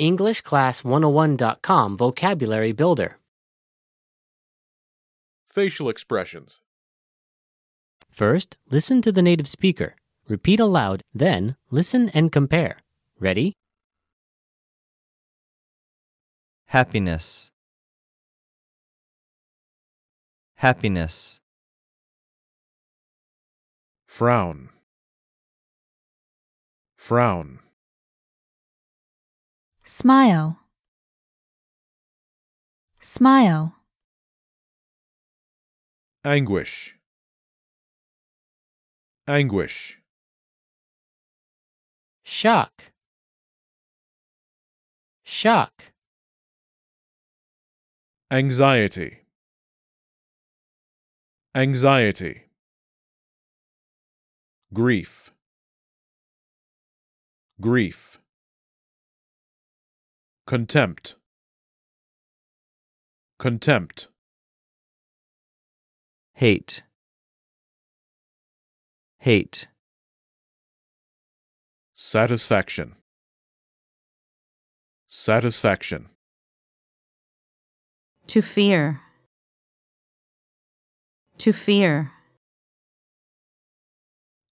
EnglishClass101.com Vocabulary Builder. Facial expressions. First, listen to the native speaker. Repeat aloud, then listen and compare. Ready? happiness happiness Frown. Frown. Smile. Smile. Anguish. Anguish. Shock. Shock. Anxiety. Anxiety. Grief. Grief. Contempt. Contempt. hate hate Satisfaction. Satisfaction. To fear. To fear.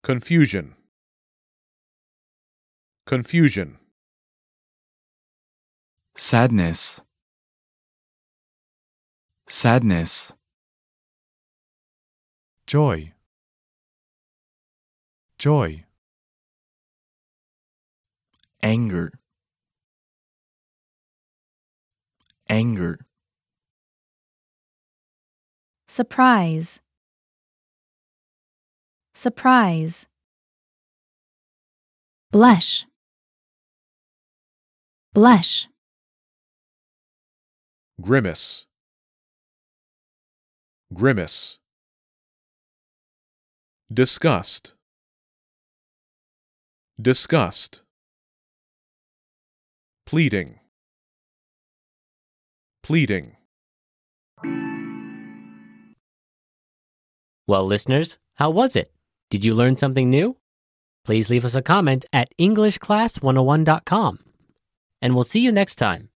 Confusion. Confusion. Sadness sadness joy joy anger anger Surprise. Surprise. Blush. Blush. Grimace. Grimace. Disgust. Disgust. Pleading. Pleading. Well, listeners, how was it? Did you learn something new? Please leave us a comment at EnglishClass101.com. And we'll see you next time.